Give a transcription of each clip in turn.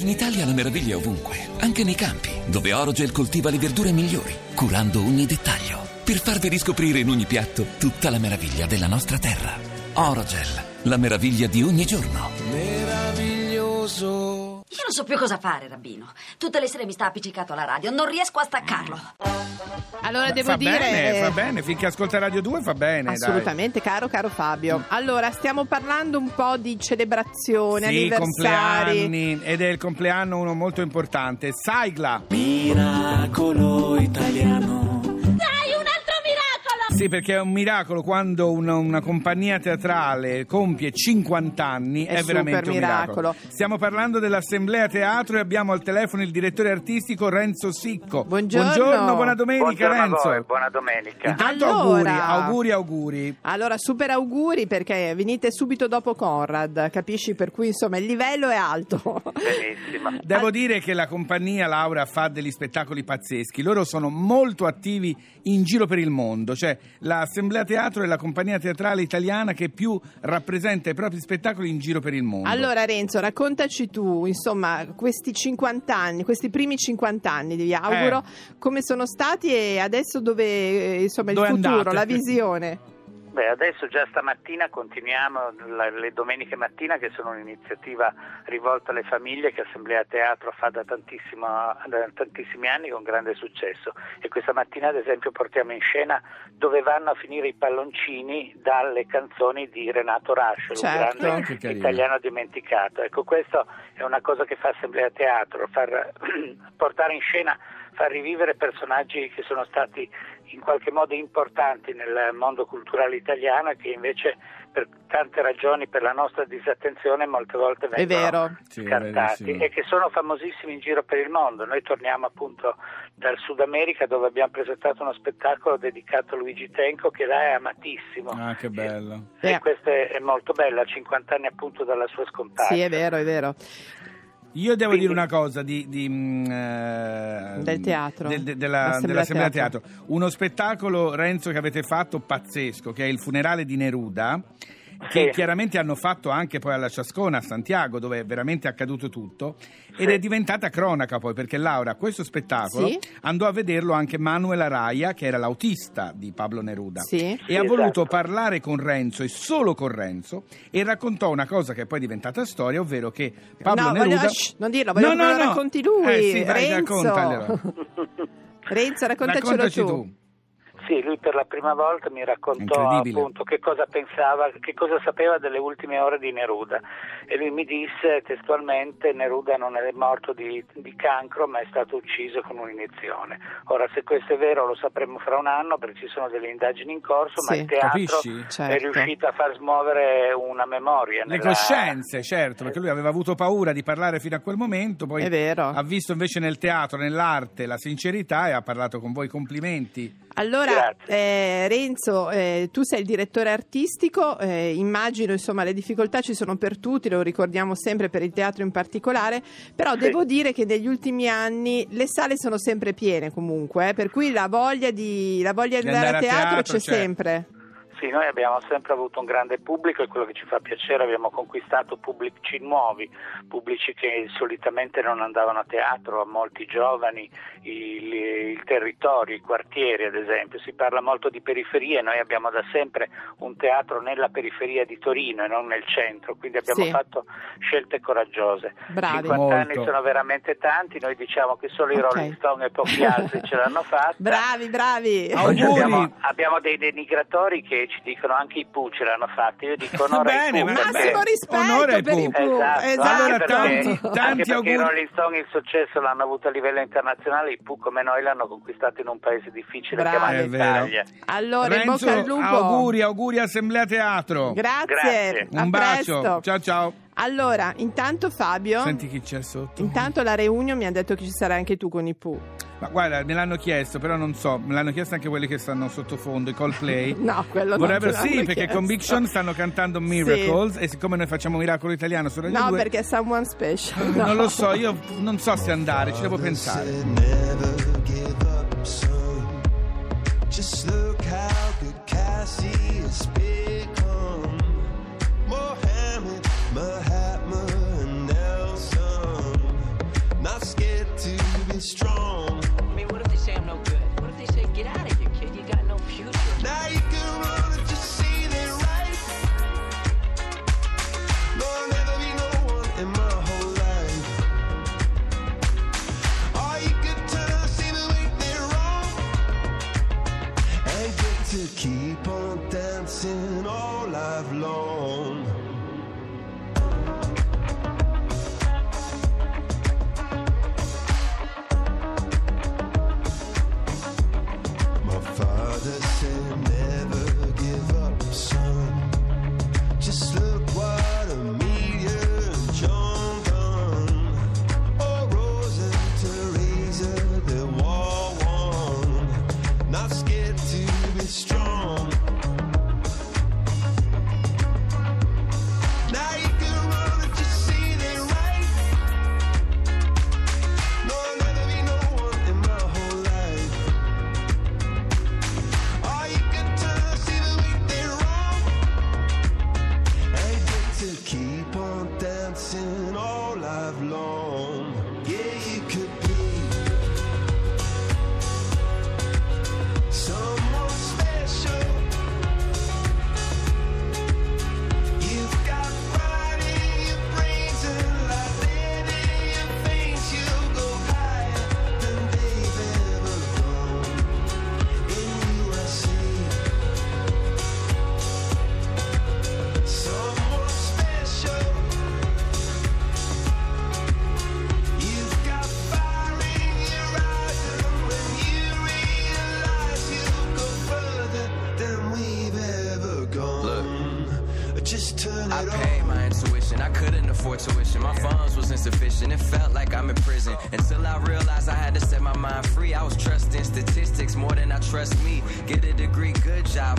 In Italia la meraviglia è ovunque, anche nei campi, dove Orogel coltiva le verdure migliori, curando ogni dettaglio, per farvi riscoprire in ogni piatto tutta la meraviglia della nostra terra. Orogel, la meraviglia di ogni giorno. Non so più cosa fare, Rabbino. Tutte le sere mi sta appiccicato alla radio, non riesco a staccarlo. Allora devo fa dire bene, fa bene, finché ascolta Radio 2 fa bene. Assolutamente, caro caro Fabio. Allora, stiamo parlando un po' di celebrazione, Dai. Sì, anniversari. compleanni ed è il compleanno uno molto importante. Saigla. Miracolo italiano. Sì, perché è un miracolo quando una, una compagnia teatrale compie 50 anni, È è, veramente un miracolo. miracolo. Stiamo parlando dell'Assemblea Teatro e abbiamo al telefono il direttore artistico Renzo Sicco. Buongiorno. buona domenica Buongiorno a Renzo. voi, buona domenica. Intanto Allora. auguri, auguri, auguri. Allora, super auguri perché venite subito dopo Conrad, capisci? Per cui insomma il livello è alto. Benissimo. Devo dire che la compagnia Laura fa degli spettacoli pazzeschi. Loro sono molto attivi in giro per il mondo. Cioè, l'Assemblea Teatro è la compagnia teatrale italiana che più rappresenta i propri spettacoli in giro per il mondo. Allora Renzo, raccontaci tu, insomma, questi 50 anni, questi primi 50 anni, vi auguro, come sono stati e adesso dove, eh, insomma, il Dove futuro, andate? la visione. Beh, adesso già stamattina continuiamo la- le domeniche mattina che sono un'iniziativa rivolta alle famiglie che Assemblea Teatro fa da, tantissimo- da tantissimi anni con grande successo e questa mattina ad esempio portiamo in scena dove vanno a finire i palloncini dalle canzoni di Renato Rascio, Certo. un grande carino. italiano dimenticato. Ecco, questo è una cosa che fa Assemblea Teatro, far, portare in scena, far rivivere personaggi che sono stati in qualche modo importanti nel mondo culturale italiano e che invece per tante ragioni, per la nostra disattenzione, molte volte È vengono vero. Sì, è scartati verissimo. e che sono famosissimi in giro per il mondo. Noi torniamo appunto dal Sud America dove abbiamo presentato uno spettacolo dedicato a Luigi Tenco che là è amatissimo. Ah, che bello. E Eh. questo è, è molto bello, a 50 anni appunto dalla sua scomparsa. Sì, è vero, è vero. Io devo Quindi- dire una cosa di, di, mm, eh, Del teatro. del- de- della- L'Assemblea dell'Assemblea Teatro. teatro. Uno spettacolo, Renzo, che avete fatto pazzesco, che è il funerale di Neruda. Che Sì. chiaramente hanno fatto anche poi alla Ciascona a Santiago, dove è veramente accaduto tutto, ed Sì. è diventata cronaca poi, perché Laura, questo spettacolo Sì. andò a vederlo anche Manuela Raia, che era l'autista di Pablo Neruda, e ha voluto esatto. parlare con Renzo e solo con Renzo, e raccontò una cosa che è poi diventata storia, ovvero che Pablo no, Neruda... voglio, shh, non dirlo, voglio No, no, no. racconti lui. Eh sì, vai, Renzo. raccontaglielo. Renzo, raccontacelo Raccontaci tu. tu. Sì, lui per la prima volta mi raccontò appunto che cosa pensava, che cosa sapeva delle ultime ore di Neruda e lui mi disse testualmente Neruda non è morto di, di cancro ma è stato ucciso con un'iniezione. Ora se questo è vero lo sapremo fra un anno perché ci sono delle indagini in corso ma Sì. il teatro Capisci? è Certo. riuscito a far smuovere una memoria. Le nella- coscienze, certo, perché lui aveva avuto paura di parlare fino a quel momento, poi È vero. ha visto invece nel teatro, nell'arte, la sincerità e ha parlato con voi. Complimenti. Allora, Eh, Renzo, eh, tu sei il direttore artistico, eh, immagino insomma le difficoltà ci sono per tutti, lo ricordiamo sempre per il teatro in particolare, però Sì. devo dire che negli ultimi anni le sale sono sempre piene comunque, eh, per cui la voglia di, la voglia di andare a andare a teatro, teatro c'è c'è. sempre. Sì, noi abbiamo sempre avuto un grande pubblico e quello che ci fa piacere, abbiamo conquistato pubblici nuovi, pubblici che solitamente non andavano a teatro, a molti giovani, il, il territorio, i quartieri ad esempio, si parla molto di periferie, noi abbiamo da sempre un teatro nella periferia di Torino e non nel centro, quindi abbiamo Sì. fatto scelte coraggiose. Bravi. 50 anni Molto. sono veramente tanti, noi diciamo che solo i. Rolling Stone e pochi altri ce l'hanno fatta. Bravi, bravi. Abbiamo, abbiamo dei denigratori che ci dicono anche i Pooh ce l'hanno fatto. Io dico onore ai Bene, Pooh ma- perché- Massimo rispetto Onore ai per i Pooh. Esatto, Esatto. Allora, anche perché, tanti- tanti anche perché auguri. i Rolling Stone il successo l'hanno avuto a livello internazionale, i Pooh come noi l'hanno conquistato in un paese difficile Bravi. chiamato. Italia. Allora, in Renzo, bocca al lupo. auguri, auguri Assemblea Teatro. Grazie. Grazie. A Un bacio. presto. Ciao ciao. Allora, intanto Fabio, Senti chi c'è sotto. intanto la reunion mi ha detto che ci sarai anche tu con i Pooh. Ma guarda, me l'hanno chiesto, però non so, me l'hanno chiesto anche quelli che stanno sottofondo, i Coldplay. No, quello non Vorrebbero ce sì, perché chiesto. Conviction stanno cantando Miracles e siccome noi facciamo Miracolo Italiano su Radio No, 2 perché è someone special. No. non lo so, io non so se andare, ci devo pensare. Trust me. Get a degree, good job,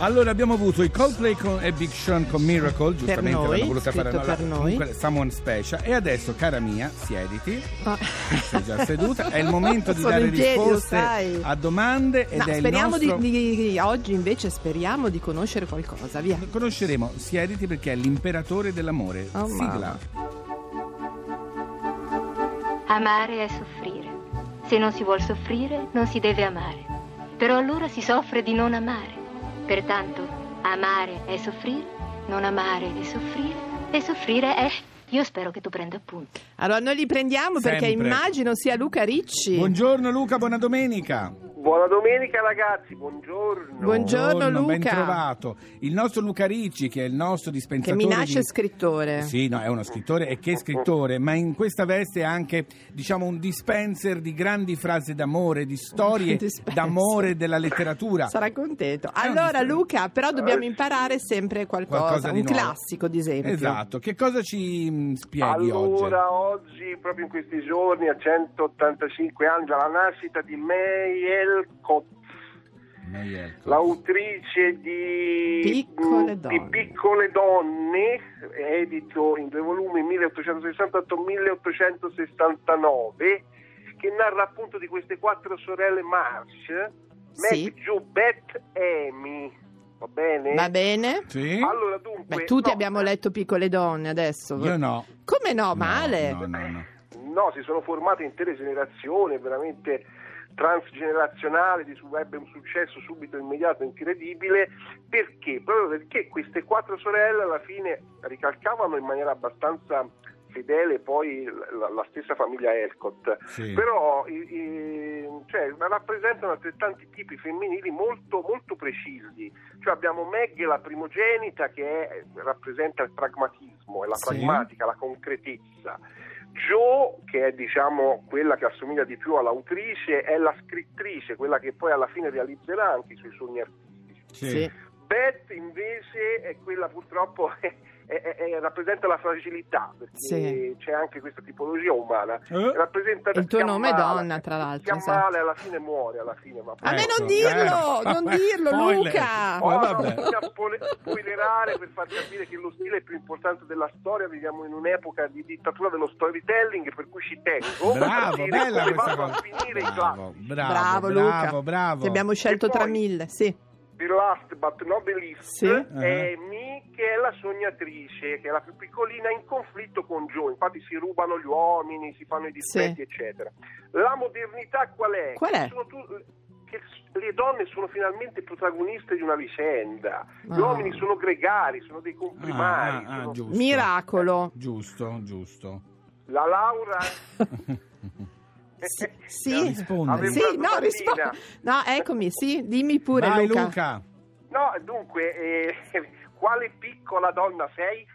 Allora abbiamo avuto i Coldplay con, e Big Sean con Miracle, giustamente noi, l'hanno voluta fare no, per noi. comunque Someone Special e adesso cara mia, siediti, Ah. sei già seduta, è il momento di dare piedi, risposte a domande ed No, è il speriamo nostro... di, di- di- oggi invece speriamo di conoscere qualcosa, via. Conosceremo Siediti perché è l'imperatore dell'amore. Oh, Sigla. Amare è soffrire. Se non si vuol soffrire, non si deve amare. Però allora si soffre di non amare. Pertanto, amare è soffrire, non amare è soffrire, e soffrire è... Io spero che tu prenda appunti. Allora noi li prendiamo perché Sempre. immagino sia Luca Ricci. Buongiorno Luca, buona domenica. Buona domenica ragazzi, buongiorno. Buongiorno, Luca. Ben trovato. Il nostro Luca Ricci, che è il nostro che dispensatore mi nasce di... scrittore. Sì, no, è uno scrittore e che scrittore, ma in questa veste è anche, diciamo, un dispenser di grandi frasi d'amore, di storie d'amore della letteratura. Sarà contento. Allora. Luca, però dobbiamo imparare sempre qualcosa, Qualcosa di un nuovo. classico, di esempio. Esatto, che cosa ci mh, spieghi oggi? Allora, oggi, proprio in questi giorni, a 185 anni dalla nascita di Mayel Cott, Ecco. l'autrice di Piccole di donne. Piccole Donne, edito in due volumi 1868-1869, che narra appunto di queste quattro sorelle March, Sì. Meg, Jo, Beth, Amy. Va bene? Va bene? Sì? Allora, dunque, Beh, tutti no, abbiamo letto Piccole donne adesso. Io no. Come no, No, male? No, no, no. No, si sono formate intere generazioni, veramente transgenerazionale, di ebbe un successo subito immediato, incredibile, perché? Proprio perché queste quattro sorelle alla fine ricalcavano in maniera abbastanza fedele poi la, la stessa famiglia Elcott, Sì. però i- i- cioè, rappresentano altrettanti tipi femminili molto, molto precisi. Cioè abbiamo Meg, la primogenita, che è- rappresenta il pragmatismo, è la Sì. pragmatica, la concretezza. Jo, che è diciamo quella che assomiglia di più all'autrice, è la scrittrice, quella che poi alla fine realizzerà anche i suoi sogni artistici. Sì. Beth invece è quella purtroppo è- è- è- rappresenta la fragilità, perché Sì. c'è anche questa tipologia umana. Eh? Rappresenta Il tuo nome è donna, tra l'altro, Chi esatto. alla fine muore, alla fine. Ma A me Ecco, non dirlo, eh, non dirlo. Luca. Oh, no, vabbè. spoilerare per far capire che lo stile è più importante della storia, viviamo in un'epoca di dittatura dello storytelling, per cui ci tengo Bravo, a dire bella questa cosa. a finire i Bravo, classici. bravo, Bravo, bravo, Luca. bravo. Ti abbiamo scelto E tra poi- mille, sì. The last but not the least Sì. è Mi che è la sognatrice, che è la più piccolina in conflitto con Joe, infatti si rubano gli uomini, si fanno i dispetti Sì. eccetera. La modernità qual è? Qual è? Che sono tu- che le donne sono finalmente protagoniste di una vicenda, gli Ah. uomini sono gregari, sono dei comprimari. Ah, ah, ah, sono- giusto. Miracolo. Giusto, giusto. La Laura Sì, sì. Eh, Sì, no, rispondi. No, eccomi, sì, dimmi pure Vai Luca. Luca. No, dunque, eh, quale piccola donna sei?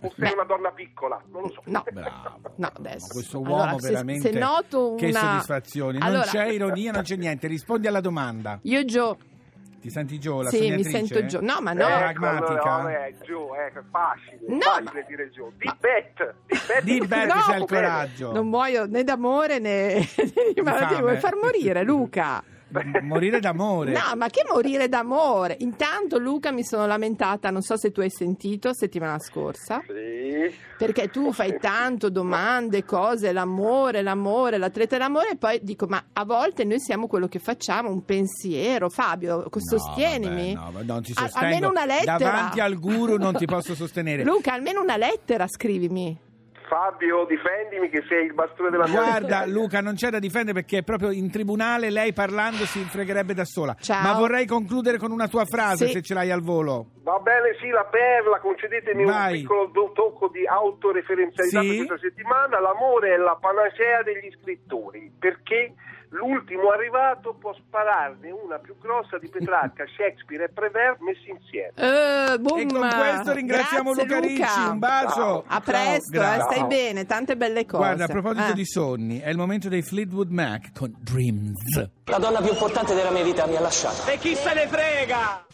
O sei Beh. una donna piccola? Non lo so. No. Bravo. No, adesso. Questo uomo Allora, se- veramente se noto che una- soddisfazione. Non Allora- c'è ironia, non c'è niente. Rispondi alla domanda. Io Gio, Ti senti Gio, la sì, mi sento Gio. No, ma no. Eh, Ecco, allora, pragmatica? vabbè, giù, ecco, è facile, No, facile ma- dire giù. Di bet, di bet, Di bet No, c'è il coraggio. Non muoio né d'amore né di malattia. Vuoi far morire Luca? Morire d'amore. No, ma che morire d'amore? Intanto Luca mi sono lamentata, non so se tu hai sentito settimana scorsa, Sì. perché tu fai tanto domande, cose, l'amore, l'amore, l'atleta dell'amore e poi dico, ma a volte noi siamo quello che facciamo, un pensiero. Fabio, sostienimi. No, vabbè, no, non ti sostengo. almeno una lettera. Davanti al guru non ti posso sostenere. Luca, almeno una lettera scrivimi. Fabio, difendimi che sei il bastone della mia Guarda Luca, non c'è da difendere perché proprio in tribunale lei parlando si fregherebbe da sola. Ciao. Ma vorrei concludere con una tua frase Sì. se ce l'hai al volo. Va bene, sì, la perla, concedetemi Vai. un piccolo do- tocco di autoreferenzialità Sì. per questa settimana. L'amore è la panacea degli scrittori, perché l'ultimo arrivato può spararne una più grossa di Petrarca, Shakespeare e Prévert messi insieme. Eh, boom. E con questo ringraziamo Grazie, Luca Ricci. Un bacio. A Ciao, presto, eh, grazie. stai bene, tante belle cose. Guarda, a proposito Eh. di sogni, è il momento dei Fleetwood Mac con Dreams. La donna più importante della mia vita mi ha lasciato. E chi se ne frega?